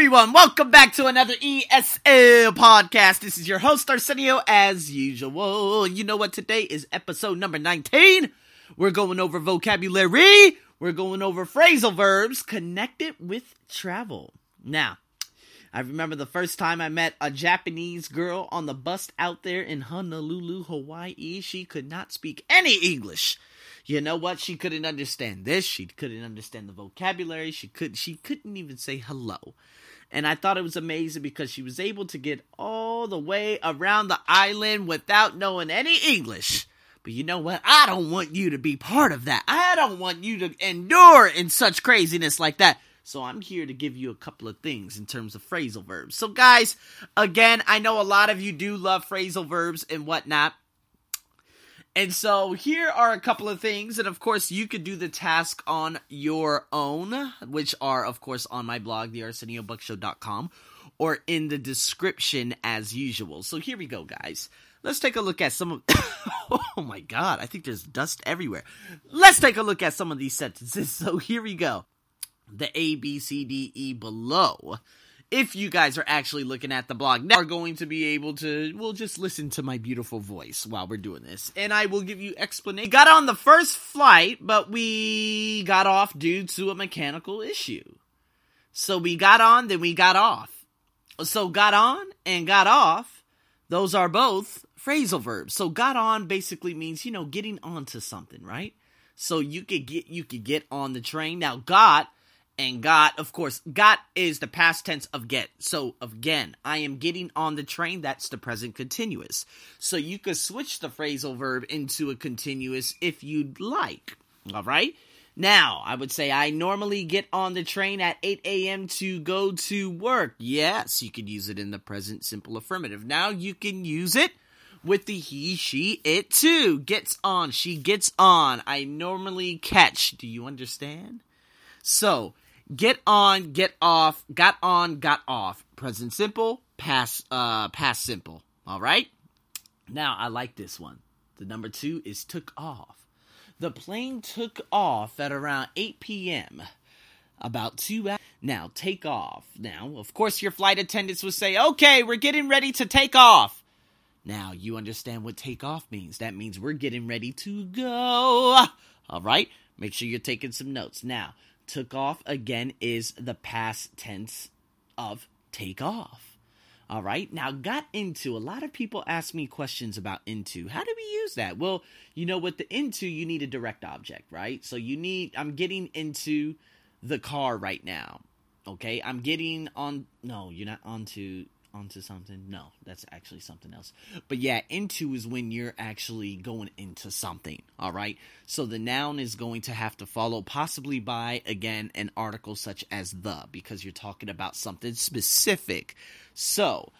everyone. Welcome back to another ESL podcast. This is your host, Arsenio, as usual. You know what? Today is episode number 19. We're going over vocabulary. We're going over phrasal verbs connected with travel. Now, I remember the first time I met a Japanese girl on the bus out there in Honolulu, Hawaii. She could not speak any English. You know what? She couldn't understand this. She couldn't understand the vocabulary. She could she couldn't even say hello. And I thought it was amazing because she was able to get all the way around the island without knowing any English. But you know what? I don't want you to be part of that. I don't want you to endure in such craziness like that. So I'm here to give you a couple of things in terms of phrasal verbs. So guys, again, I know a lot of you do love phrasal verbs and whatnot. And so here are a couple of things, and of course you could do the task on your own, which are of course on my blog, thearseniobuckshow.com, or in the description as usual. So here we go, guys. Let's take a look at some of Oh my god, I think there's dust everywhere. Let's take a look at some of these sentences. So here we go. The A B C D E below if you guys are actually looking at the blog now are going to be able to well just listen to my beautiful voice while we're doing this. And i will give you explanation. Got on the first flight but we got off due to a mechanical issue. So we got on then we got off. So got on and got off those are both phrasal verbs. So got on basically means you know getting onto something right? So you could get you could get on the train. Now got and got, of course, got is the past tense of get. So, again, I am getting on the train. That's the present continuous. So, you could switch the phrasal verb into a continuous if you'd like. All right? Now, I would say I normally get on the train at 8 a.m. to go to work. Yes, you could use it in the present simple affirmative. Now, you can use it with the he, she, it too. Gets on, she gets on. I normally catch. Do you understand? So, get on, get off, got on, got off. Present simple, past uh past simple. All right? Now, I like this one. The number 2 is took off. The plane took off at around 8 p.m. About 2 hours. Now, take off. Now, of course your flight attendants would say, "Okay, we're getting ready to take off." Now, you understand what take off means. That means we're getting ready to go. All right? Make sure you're taking some notes. Now, took off again is the past tense of take off. All right. Now, got into. A lot of people ask me questions about into. How do we use that? Well, you know, with the into, you need a direct object, right? So you need, I'm getting into the car right now. Okay. I'm getting on, no, you're not onto, onto something. No, that's actually something else. But yeah, into is when you're actually going into something. All right. So the noun is going to have to follow possibly by again an article such as the because you're talking about something specific. So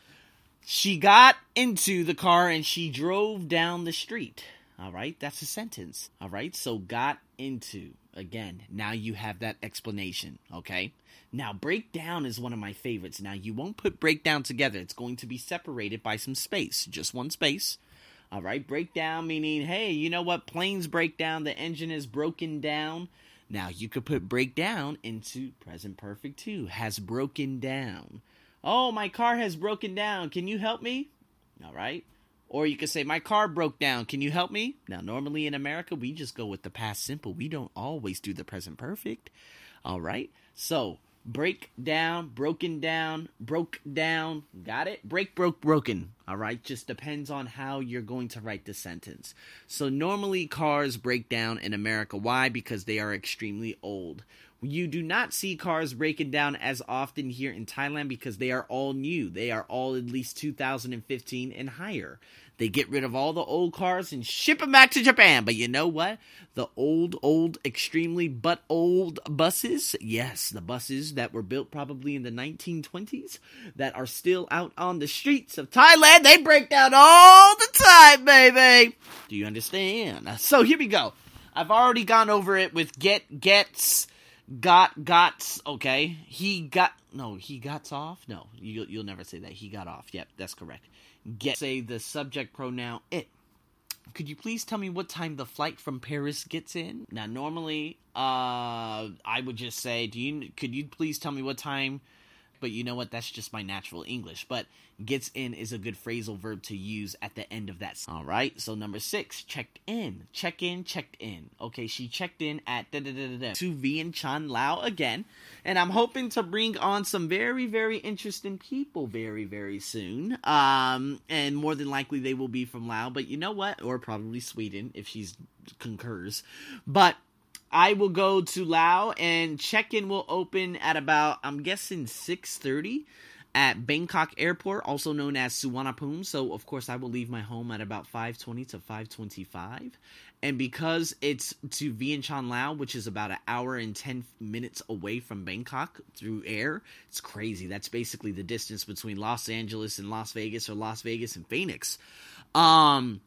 she got into the car and she drove down the street. All right. That's a sentence. All right. So got into again. Now you have that explanation. Okay. Now, breakdown is one of my favorites. Now, you won't put breakdown together. It's going to be separated by some space, just one space. All right, breakdown meaning, hey, you know what? Planes break down, the engine is broken down. Now, you could put breakdown into present perfect too. Has broken down. Oh, my car has broken down. Can you help me? All right. Or you could say, My car broke down. Can you help me? Now, normally in America, we just go with the past simple. We don't always do the present perfect. All right. So, break down, broken down, broke down. Got it? Break, broke, broken. All right? Just depends on how you're going to write the sentence. So, normally cars break down in America. Why? Because they are extremely old. You do not see cars breaking down as often here in Thailand because they are all new. They are all at least 2015 and higher. They get rid of all the old cars and ship them back to Japan. But you know what? The old, old, extremely but old buses, yes, the buses that were built probably in the 1920s that are still out on the streets of Thailand, they break down all the time, baby. Do you understand? So here we go. I've already gone over it with get, gets, got, gots, okay? He got, no, he got off? No, you, you'll never say that. He got off. Yep, that's correct get say the subject pronoun it. Could you please tell me what time the flight from Paris gets in? Now normally uh I would just say do you could you please tell me what time but you know what? That's just my natural English. But gets in is a good phrasal verb to use at the end of that. All right. So number six, checked in. Check in, checked in. Okay, she checked in at da da da da to Vientiane Lao again, and I'm hoping to bring on some very very interesting people very very soon. Um, and more than likely they will be from Lao, but you know what? Or probably Sweden if she's concurs. But I will go to Lao and check-in will open at about I'm guessing 6:30 at Bangkok Airport, also known as Suvarnabhumi. So of course I will leave my home at about 5:20 to 5:25. And because it's to Vientiane Lao, which is about an hour and 10 minutes away from Bangkok through air, it's crazy. That's basically the distance between Los Angeles and Las Vegas or Las Vegas and Phoenix. Um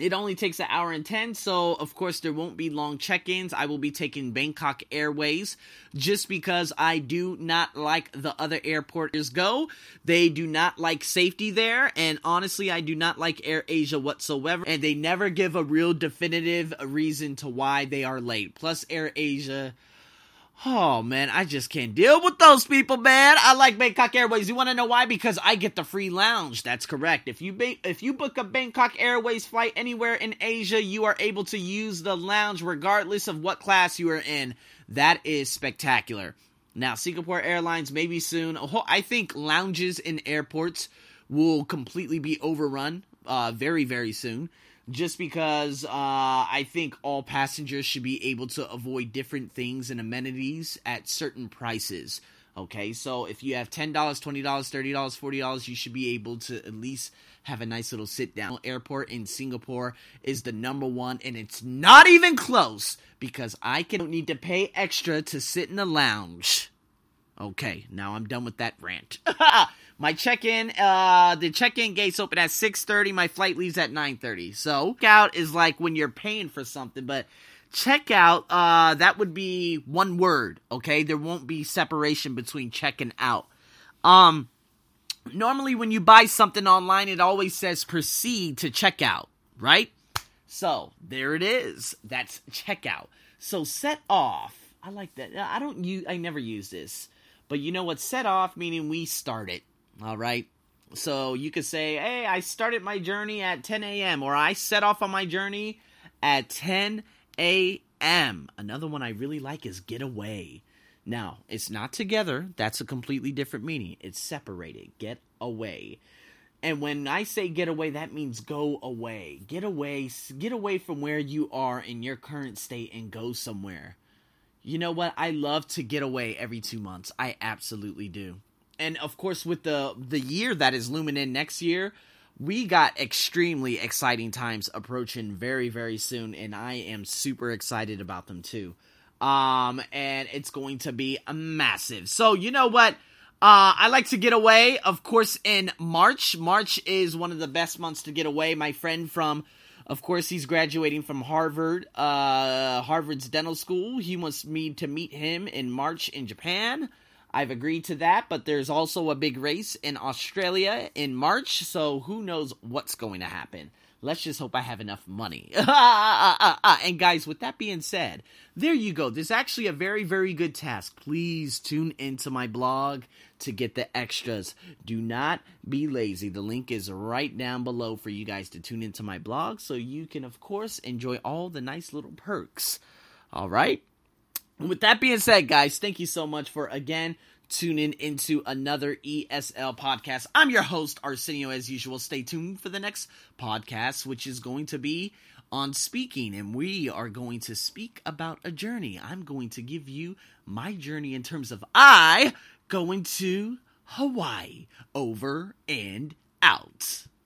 it only takes an hour and 10, so of course there won't be long check ins. I will be taking Bangkok Airways just because I do not like the other airports go. They do not like safety there, and honestly, I do not like Air Asia whatsoever. And they never give a real definitive reason to why they are late. Plus, Air Asia Oh man, I just can't deal with those people, man. I like Bangkok Airways. You want to know why? Because I get the free lounge. That's correct. If you ba- if you book a Bangkok Airways flight anywhere in Asia, you are able to use the lounge regardless of what class you are in. That is spectacular. Now, Singapore Airlines maybe soon. I think lounges in airports will completely be overrun uh, very very soon just because uh, I think all passengers should be able to avoid different things and amenities at certain prices. Okay, so if you have $10, $20, $30, $40, you should be able to at least have a nice little sit down. Airport in Singapore is the number one, and it's not even close because I can don't need to pay extra to sit in the lounge. Okay, now I'm done with that rant. My check-in, uh, the check-in gates open at 6.30. My flight leaves at 9.30. So, out is like when you're paying for something, but checkout, uh, that would be one word, okay? There won't be separation between check and out. Um, normally when you buy something online, it always says proceed to checkout, right? So, there it is. That's checkout. So, set off. I like that. I don't use, I never use this. But you know what? Set off meaning we start it. All right. So you could say, hey, I started my journey at 10 a.m. or I set off on my journey at 10 a.m. Another one I really like is get away. Now, it's not together. That's a completely different meaning. It's separated. Get away. And when I say get away, that means go away. Get away. Get away from where you are in your current state and go somewhere. You know what? I love to get away every two months. I absolutely do and of course with the the year that is looming in next year we got extremely exciting times approaching very very soon and i am super excited about them too um and it's going to be a massive so you know what uh, I like to get away, of course, in March. March is one of the best months to get away. My friend from, of course, he's graduating from Harvard, uh, Harvard's dental school. He wants me to meet him in March in Japan. I've agreed to that, but there's also a big race in Australia in March, so who knows what's going to happen. Let's just hope I have enough money. Ah, ah, ah, and guys, with that being said, there you go. There's actually a very, very good task. Please tune into my blog to get the extras. Do not be lazy. The link is right down below for you guys to tune into my blog so you can, of course, enjoy all the nice little perks. All right? with that being said, guys, thank you so much for again tuning into another ESL podcast. I'm your host, Arsenio, as usual. Stay tuned for the next podcast, which is going to be on speaking, and we are going to speak about a journey. I'm going to give you my journey in terms of I going to Hawaii. Over and out.